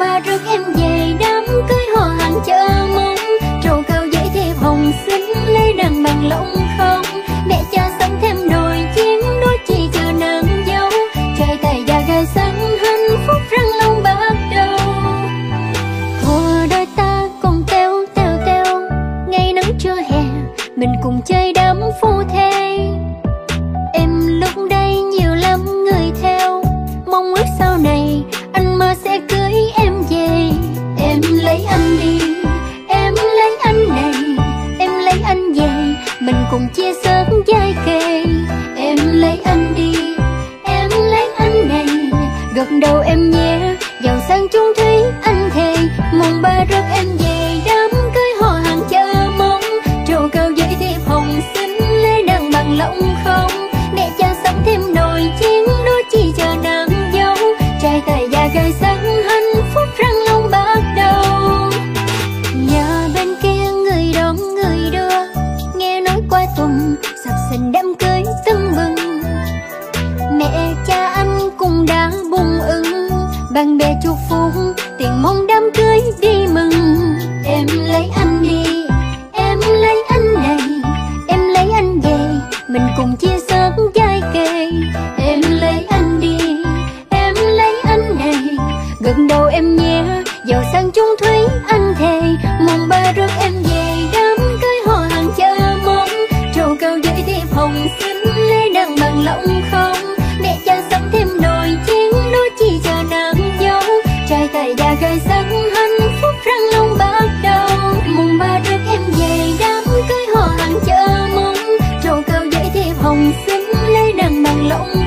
ba rước em về đám cưới họ hàng chờ mong. Trầu cao dễ thiệp hồng xinh, lấy đàn bằng lông không? Mẹ cha sống thêm nồi chén đôi chỉ chờ nàng dâu. Trai tài già gai sáng, hạnh phúc răng long bắt đầu. Thua đôi ta cùng teo teo teo. Ngày nắng trưa hè, mình cùng chơi đám phu thê. Cùng chia sớt dai kề. Em lấy anh đi, em lấy anh này. Gật đầu em nhé, giàu sang chung thủy anh thề. Mong ba rước em về đám cưới họ hàng chờ mong. Trầu cao giấy thiệp hồng xinh lấy đàn bằng lòng không? Bạn bè chúc phúc tiền mong đám cưới đi mừng. Em lấy anh đi, em lấy anh này. Em lấy anh về, mình cùng chia sớt vai kề. Em lấy anh đi, em lấy anh này. Gần đầu em nhé giàu sang chung thủy anh thề. Mong ba rước em về, đám cưới họ hàng chờ mong. Trầu cao giấy thiệp hồng xinh lê đằng bằng lộng lỗng